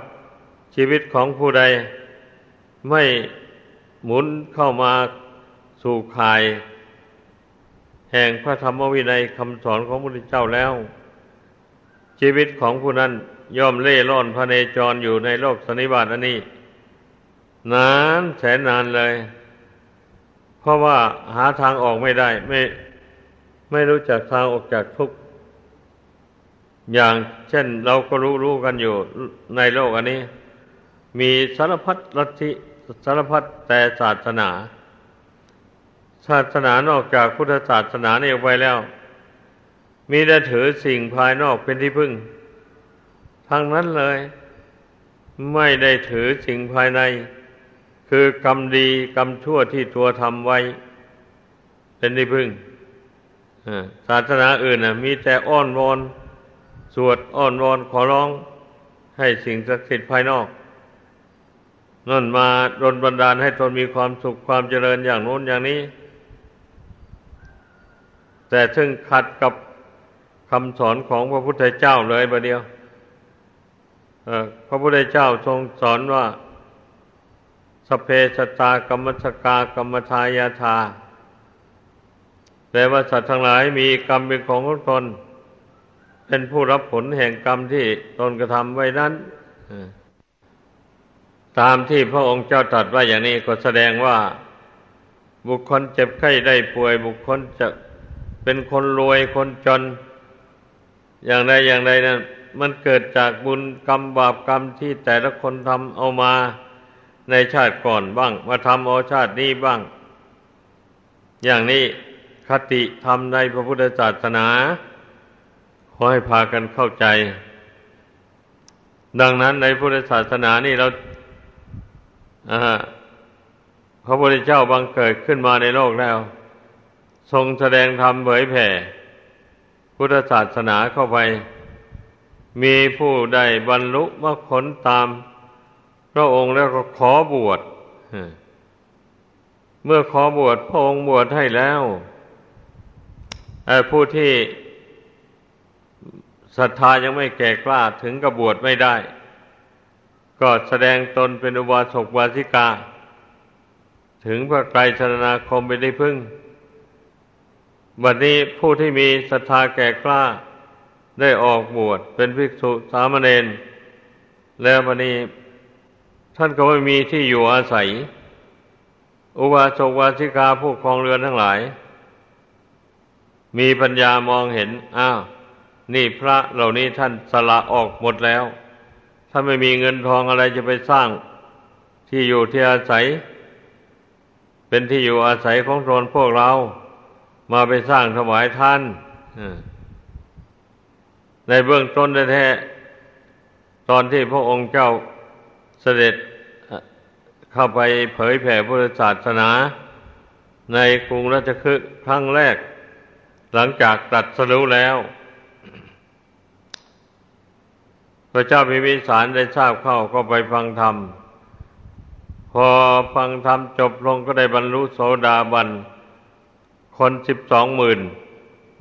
ชีวิตของผู้ใดไม่หมุนเข้ามาสู่ข่าย แห่งพระธรรมวินัยคำสอนของพระพุทธเจ้าแล้ว ชีวิตของผู้นั้นย่อมเล่ร่อนพระเนจรอยู่ในโลกสนิบาตอันนี้ นานแสนนานเลย ราะว่าหาทางออกไม่ได้ ไม่ไม่รู้จักทางออกจากทุกข์อย่างเช่นเราก็รู้รู้กันอยู่ในโลกอันนี้ มีสารพัดลัทธิสารพัดแต่ศาสนา ศาสนานอกจากพุทธศาสนานี่ออกไปแล้ว มีแต่ถือสิ่งภายนอกเป็นที่พึ่งทางนั้นเลย ไม่ได้ถือสิ่งภายใน คือกรรมดีกรรมชั่วที่ตัวทำไว้ เป็นที่พึ่งศาสนาอื่นนะมีแต่อ้อนวอน สวดอ้อนวอนขอร้อง ให้สิ่งศักดิ์สิทธิ์ภายนอกนั่นมาดนบันดาลให้ตนมีความสุขความเจริญอย่างโน้นอย่างนี้ แต่ซึ่งขัดกับคำสอนของพระพุทธเจ้าเลยประเดียวพระพุทธเจ้าทรงสอนว่า สเพสตากรรมสกากรรมทายาธาแปลว่าสัตว์ทั้งหลายมีกรรมเป็นของของตน เป็นผู้รับผลแห่งกรรมที่ตนกระทำไว้นั้นตามที่พระองค์เจ้าตรัสว่าอย่างนี้ก็แสดงว่า บุคคลเจ็บไข้ได้ป่วย บุคคลจะเป็นคนรวยคนจน อย่างใดอย่างใดนั้นมันเกิดจากบุญกรรมบาปกรรมที่แต่ละคนทำเอามา ในชาติก่อนบ้าง มาทำเอาชาตินี้บ้าง อย่างนี้คติทำในพระพุทธศาสนา ขอให้พากันเข้าใจ ดังนั้นในพุทธศาสนานี่เราพระพุทธเจ้าบังเกิดขึ้นมาในโลกแล้ว ทรงแสดงธรรมเผยแผ่ พุทธศาสนาเข้าไป มีผู้ใดบรรลุมรรคผลตาม ระองค์แล้วก็ขอบวชเมื่อขอบวชพระองค์บวชให้แล้วผู้ที่ศรัทธายังไม่แก่กล้าถึงกับบวชไม่ได้ ก็แสดงตนเป็นอุบาสกวาสิกา ถึงพระไตรชนาคมเป็นที่พึ่ง บัดนี้ผู้ที่มีศรัทธาแก่กล้า ได้ออกบวชเป็นภิกษุสามเณรแล้วบัดนี้ ท่านก็ไม่มีที่อยู่อาศัย อุบาสกวาสิกาผู้ครองเรือนทั้งหลาย มีปัญญามองเห็น อ้าว นี่พระเหล่านี้ท่านสละออกหมดแล้ว ถ้าไม่มีเงินทองอะไรจะไปสร้างที่อยู่ที่อาศัย เป็นที่อยู่อาศัยของตนพวกเรา มาไปสร้างถวายท่านในเบื้องต้นแท้ตอนที่พระองค์เจ้า ด็จเข้าไปเผยแผ่พุทธศาสนา ในกรุงราชคฤห์ครั้งแรก หลังจากตัดสรู้แล้ว พระเจ้าพิมิสารได้ทราบเข้าก็ไปฟังธรรม พอฟังธรรมจบลงก็ได้บรรลุโสดาบัน คนสิบสองหมื่น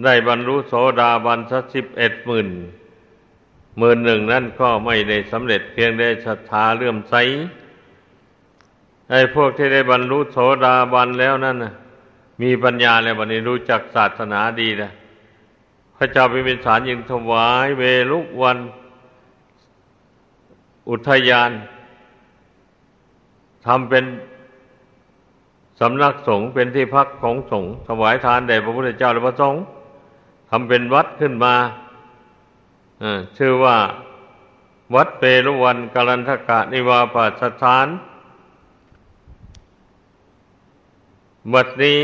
ได้บรรลุโสดาบันสักสิบเอ็ดหมื่น หมื่นหนึ่งนั่นก็ไม่ได้สำเร็จเพียงได้ศรัทธาเลื่อมใสไอ้พวกที่ได้บรรลุโสดาบันแล้วนั่นนะมีปัญญาแล้ววันนี้รู้จักศาสนาดีนะพระเจ้าพิมิสารยิงถวายเวลุวัน อุทยานทำเป็นสำนักสงฆ์เป็นที่พักของสงฆ์ถวายทานแด่พระพุทธเจ้าและพระสงฆ์ทำเป็นวัดขึ้นมา ชื่อว่าวัดเปรุวันกาลันทกะนิวาปัสถานบัดนี้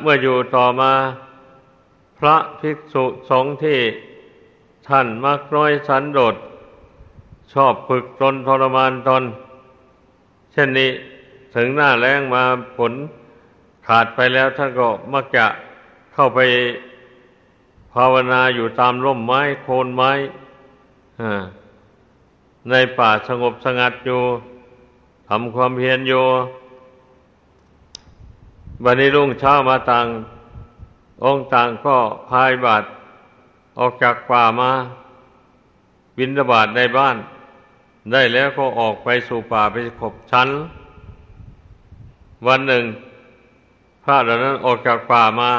เมื่ออยู่ต่อมา พระภิกษุสงฆ์ที่ท่านมักน้อยสันโดษชอบฝึกตนทรมานตนเช่นนี้ถึงหน้าแรงมาผลขาดไปแล้วท่านก็มักจะเข้าไป ภาวนาอยู่ตามร่มไม้โคนไม้ในป่าสงบสงัดอยู่ทำความเพียรอยู่วันนี้รุ่งเช้ามาต่าง องค์ต่างก็พายบาทออกจากป่ามา บินบาทในบ้าน ได้แล้วก็ออกไปสู่ป่าไปขบชั้น วันหนึ่ง พระเหล่านั้นออกจากป่ามา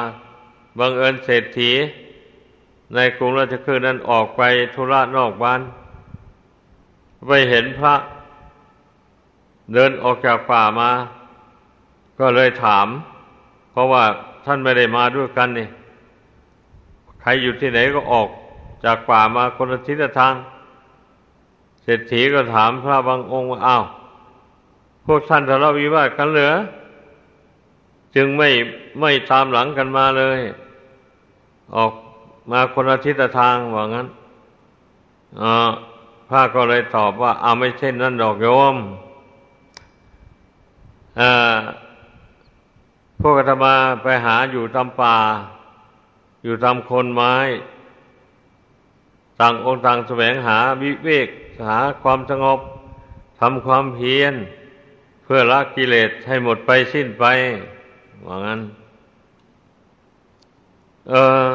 บังเอิญเศรษฐี ในกรุงราชคฤห์นั้นออกไปธุระนอกบ้าน ไปเห็นพระ เดินออกจากป่ามา ก็เลยถาม เพราะว่าท่านไม่ได้มาด้วยกันนี่ใครอยู่ที่ไหนก็ออกจากป่ามาคนละทิศทาง เศรษฐีก็ถามพระบางองค์ว่าอ้าวพวกท่านทะเลาะวิวาทกันเหรอจึงไม่ไม่ตามหลังกันมาเลย ออก มาคนละทิศทางว่างั้นพระก็เลยตอบว่าเอาไม่ใช่นั่นดอกโยมพวกอาตมาไปหาอยู่ตามป่า อยู่ตามคนไม้ ต่างองค์ต่างแสวงหาวิเวกหาความสงบทำความเพียร เพื่อละกิเลสให้หมดไปสิ้นไปว่างั้น เออ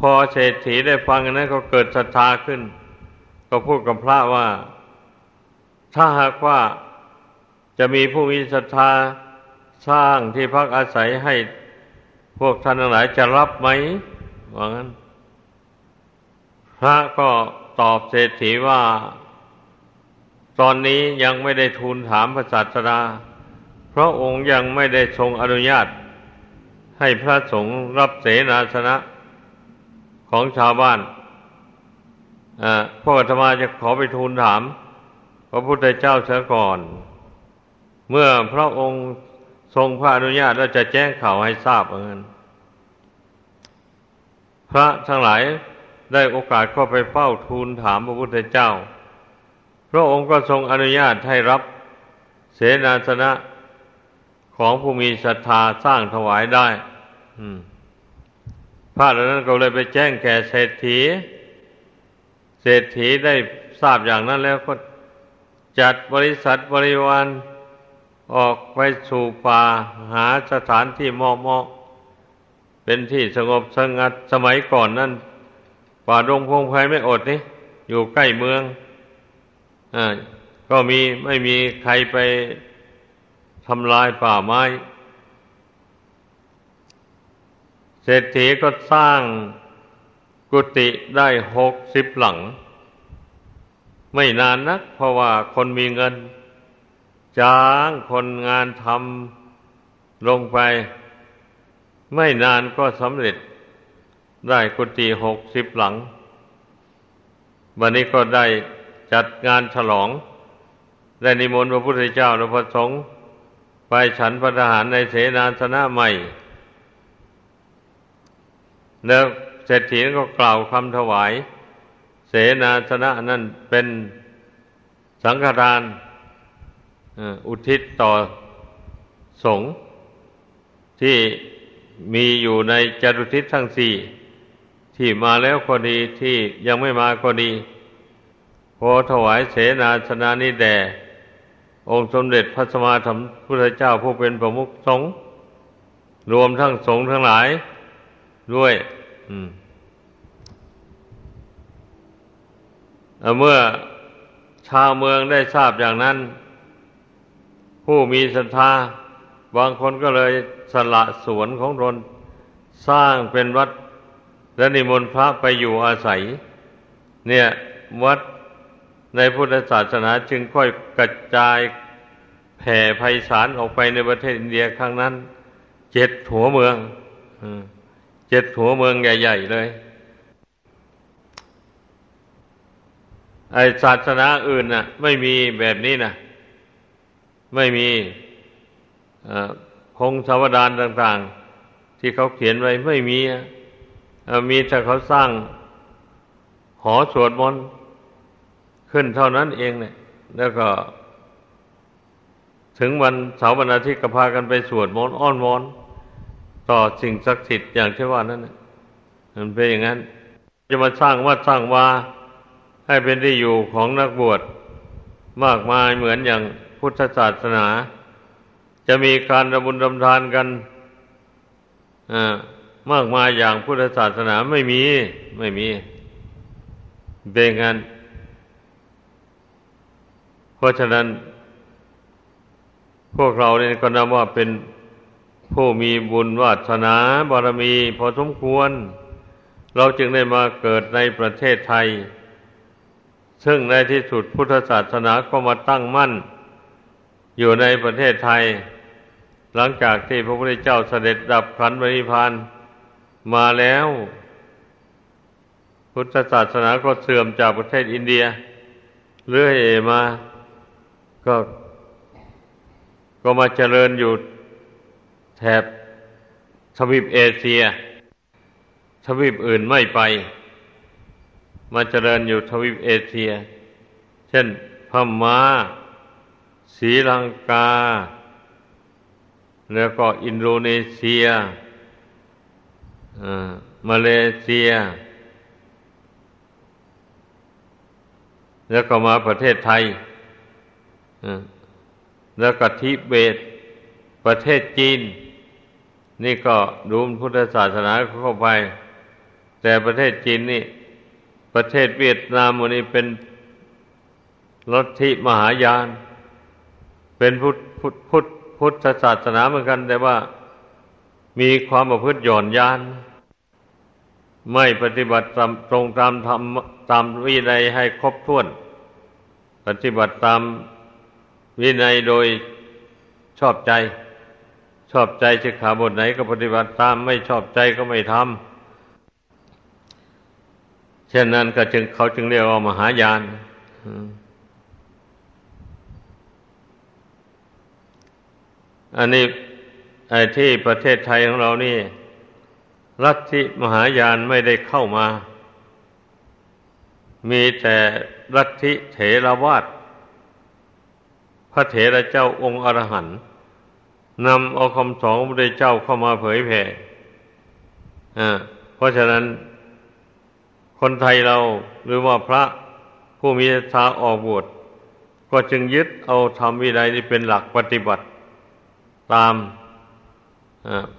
พอเศรษฐีได้ฟังนั้นก็เกิดศรัทธาขึ้น ก็พูดกับพระว่า ถ้าหากว่าจะมีผู้มีศรัทธาสร้างที่พักอาศัยให้พวกท่านทั้งหลายจะรับไหมว่างั้น พระก็ตอบเศรษฐีว่า ตอนนี้ยังไม่ได้ทูลถามพระศาสดาเพราะองค์ยังไม่ได้ทรงอนุญาต ให้พระสงฆ์รับเสนาสนะ ของชาวบ้านพวกธรรมาจะขอไปทูลถาม พระพุทธเจ้าเสียก่อน เมื่อพระองค์ทรงพระอนุญาตแล้วจะแจ้งข่าวให้ทราบเหมือนกันพระทั้งหลายได้โอกาสเข้าไปเฝ้าทูลถามพระพุทธเจ้า พระองค์ก็ทรงอนุญาตให้รับเสนาสนะของผู้มีศรัทธาสร้างถวายได้ พระเหล่านั้นก็เลยไปแจ้งแก่เศรษฐี เศรษฐีได้ทราบอย่างนั้นแล้วก็จัดบริษัทบริวารออกไปสู่ป่าหาสถานที่เหมาะๆเป็นที่สงบสงัดสมัยก่อนนั่นป่าดงพงไพไม่อดนี่อยู่ใกล้เมืองอ่าก็มีไม่มีใครไปทำลายป่าไม้ เศรษฐีก็สร้างกุฏิได้หกสิบหลัง ไม่นานนัก เพราะว่าคนมีเงิน จ้างคนงานทำลงไป ไม่นานก็สำเร็จได้กุฏิหกสิบหลัง วันนี้ก็ได้จัดงานฉลอง ได้นิมนต์พระพุทธเจ้าและพระสงฆ์ไปฉันพระทหารในเสนาสนะใหม่ แล้วเศรษฐีก็กล่าวคำถวาย เสนาสนะนั่นเป็นสังฆทานอุทิศต่อสงฆ์ที่มีอยู่ในจตุทิศทั้งสี่ที่มาแล้วก็ดีที่ยังไม่มาก็ดีพอถวายเสนาสนานิแด่องค์สมเด็จพระสมมาสัมพุทธเจ้าผู้เป็นประมุขสงฆ์รวมทั้งสงฆ์ทั้งหลาย ด้วยเมื่อชาวเมืองได้ทราบอย่างนั้น ผู้มีศรัทธาบางคนก็เลยสละสวนของตนสร้างเป็นวัดและนิมนต์พระไปอยู่อาศัย เนี่ยวัดในพุทธศาสนาจึงค่อยกระจายแผ่ไพศาลออกไปในประเทศอินเดียครั้งนั้น เจ็ดหัวเมือง เจ็ดหัวเมืองใหญ่ ๆ เลย ไอศาสนาอื่นน่ะไม่มีแบบนี้นะไม่มีพงศาวดารต่าง ๆ ที่เขาเขียนไว้ไม่มีมีแต่เขาสร้างหอสวดมนต์ขึ้นเท่านั้นเองเนี่ย แล้วก็ ถึงวันเสาร์วันอาทิตย์ก็พากันไปสวดมนต์อ้อนวอน ต่อสิ่งศักดิ์สิทธิ์อย่างที่ว่านั้นมันเป็นอย่างนั้น จะมาสร้างวัดสร้างวาให้เป็นที่อยู่ของนักบวชมากมายเหมือนอย่างพุทธศาสนา จะมีการระบุญรำทานกันมากมายอย่างพุทธศาสนาไม่มี ไม่มีเป็นงั้นเพราะฉะนั้น พวกเราเนี่ยก็นับว่าเป็น ผู้มีบุญวาสนาบารมีพอสมควร เราจึงได้มาเกิดในประเทศไทย ซึ่งในที่สุดพุทธศาสนาก็มาตั้งมั่น อยู่ในประเทศไทย หลังจากที่พระพุทธเจ้าเสด็จดับขันธปริพานมาแล้ว พุทธศาสนาก็เสื่อมจากประเทศอินเดีย เรื่อยมาก็ก็มาเจริญอยู่ แถบทวีปเอเชีย ทวีปอื่นไม่ไป มาเจริญอยู่ทวีปเอเชีย เช่นพม่าศรีลังกา แล้วก็อินโดนีเซียมาเลเซีย แล้วก็มาประเทศไทย แล้วก็ทิเบต ประเทศจีน นี่ก็ดูพุทธศาสนาเข้าไป แต่ประเทศจีนนี่ ประเทศเวียดนามวันนี้เป็นลัทธิมหายาน เป็นพุทธพุทธพุทธพุทธศาสนาเหมือนกัน แต่ว่ามีความประพฤติหย่อนยาน ไม่ปฏิบัติตรงตามธรรมตามวินัยให้ครบถ้วน ปฏิบัติตามวินัยโดยชอบใจ ชอบใจสิกขาบทไหนก็ปฏิบัติตามไม่ชอบใจก็ไม่ทำเช่นนั้นก็จึงเขาจึงเรียกว่ามหายานอันนี้ไอ้ที่ประเทศไทยของเรานี่ลัทธิมหายานไม่ได้เข้ามา มีแต่ลัทธิเถรวาทพระเถระเจ้าองค์อรหันต์ นำเอาคำสอนของพระเจ้าเข้ามาเผยแผ่เพราะฉะนั้น คนไทยเราหรือว่าพระผู้มีศรัทธาออกบวชก็จึงยึดเอาธรรมวินัยนี้เป็นหลักปฏิบัติ ตาม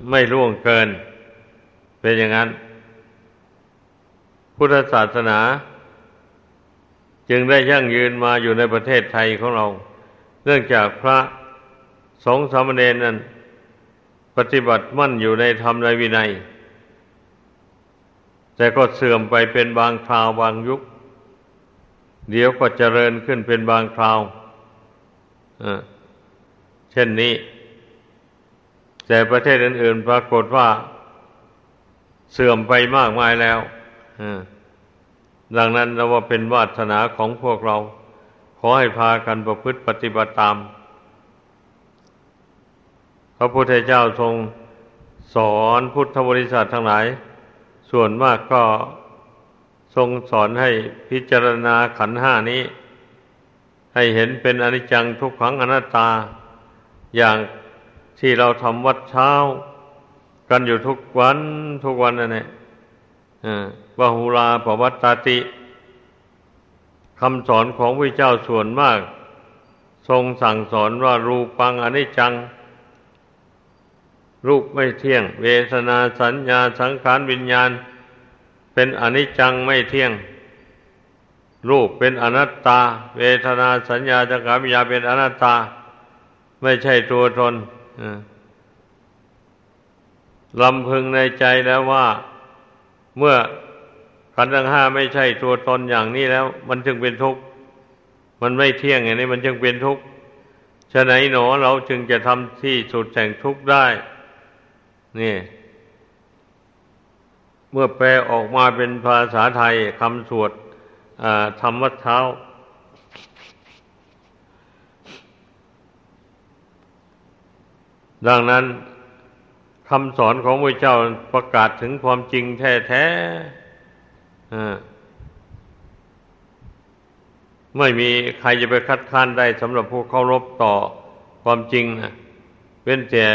ไม่ล่วงเกิน เป็นอย่างนั้น พุทธศาสนา จึงได้ยั่งยืนมาอยู่ในประเทศไทยของเรา เนื่องจากพระ สงสามเณรนั้น ปฏิบัติมั่นอยู่ในธรรมในวินัย แต่ก็เสื่อมไปเป็นบางคราวบางยุค เดี๋ยวก็เจริญขึ้นเป็นบางคราวเช่นนี้ แต่ประเทศอื่นๆปรากฏว่า เสื่อมไปมากมายแล้วดังนั้นเราว่าเป็นวาสนาของพวกเรา ขอให้พากันประพฤติปฏิบัติตาม ระพุทธเจ้าทรงสอนพุทธบริษัททั้งหลาย ส่วนมากก็ทรงสอนให้พิจารณาขันห้านี้ ให้เห็นเป็นอนิจจังทุกขังอนัตตา อย่างที่เราทำวัดเช้า กันอยู่ทุกวันทุกวันนั่นแหละบาหุลาปวัตตาติคำสอนของพระเจ้าส่วนมาก ทรงสั่งสอนว่ารูปังอนิจจัง รูปไม่เที่ยง เวทนาสัญญาสังขารวิญญาณ เป็นอนิจจังไม่เที่ยง รูปเป็นอนัตตา เวทนาสัญญาสังขารวิญญาณเป็นอนัตตา ไม่ใช่ตัวตนลำพึงในใจแล้วว่า เมื่อขันธ์ทั้งห้าไม่ใช่ตัวตนอย่างนี้แล้ว มันจึงเป็นทุกข์ มันไม่เที่ยงอย่างนี้มันจึงเป็นทุกข์ฉะไหนหนอเราจึงจะทำที่สุดแห่งทุกข์ได้ นี่ เมื่อแปลออกมาเป็นภาษาไทยคำสวดธรรมวัดเท้า ดังนั้นคำสอนของพระเจ้าประกาศถึงความจริงแท้ๆไม่มีใครจะไปคัดค้านได้สำหรับผู้เคารพต่อความจริงนะเว้นแต่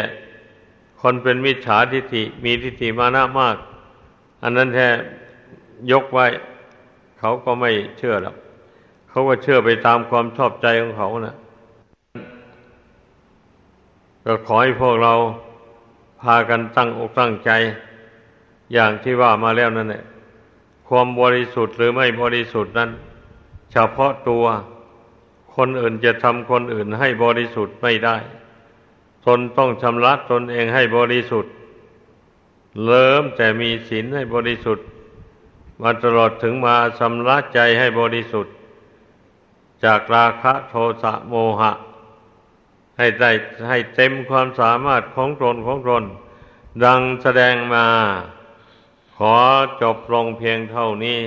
คนเป็นมิจฉาทิฏฐิมีทิฏฐิมานะมาก อันนั้นแท้ยกไว้ เขาก็ไม่เชื่อหรอกเขาก็เชื่อไปตามความชอบใจของเขานะก็ขอให้พวกเราพากันตั้งอกตั้งใจ อย่างที่ว่ามาแล้วนั่นแหละความบริสุทธิ์หรือไม่บริสุทธิ์นั้น เฉพาะตัวคนอื่นจะทำคนอื่นให้บริสุทธิ์ไม่ได้ ตนต้องชำระตนเองให้บริสุทธิ์เริ่มแต่มีศีลให้บริสุทธิ์ มาตลอดถึงมาชำระใจให้บริสุทธิ์ จากราคะโทสะโมหะ ให้ได้ให้เต็มความสามารถของตนของตนดังแสดงมา ขอจบลงเพียงเท่านี้